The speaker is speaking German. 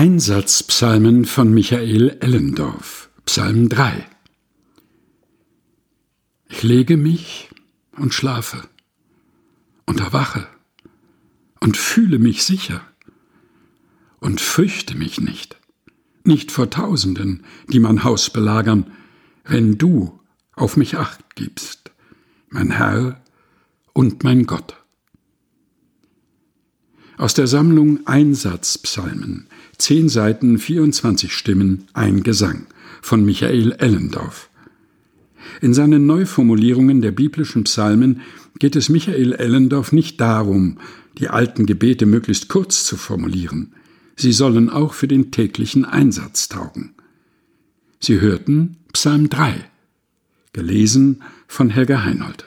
Einsatzpsalmen von Michael Ellendorf, Psalm 3 Ich lege mich und schlafe und erwache und fühle mich sicher und fürchte mich nicht, nicht vor Tausenden, die mein Haus belagern, wenn du auf mich acht gibst, mein Herr und mein Gott. Aus der Sammlung Einsatzpsalmen, zehn Seiten, 24 Stimmen, ein Gesang von Michael Ellendorf. In seinen Neuformulierungen der biblischen Psalmen geht es Michael Ellendorf nicht darum, die alten Gebete möglichst kurz zu formulieren. Sie sollen auch für den täglichen Einsatz taugen. Sie hörten Psalm 3, gelesen von Helga Heinold.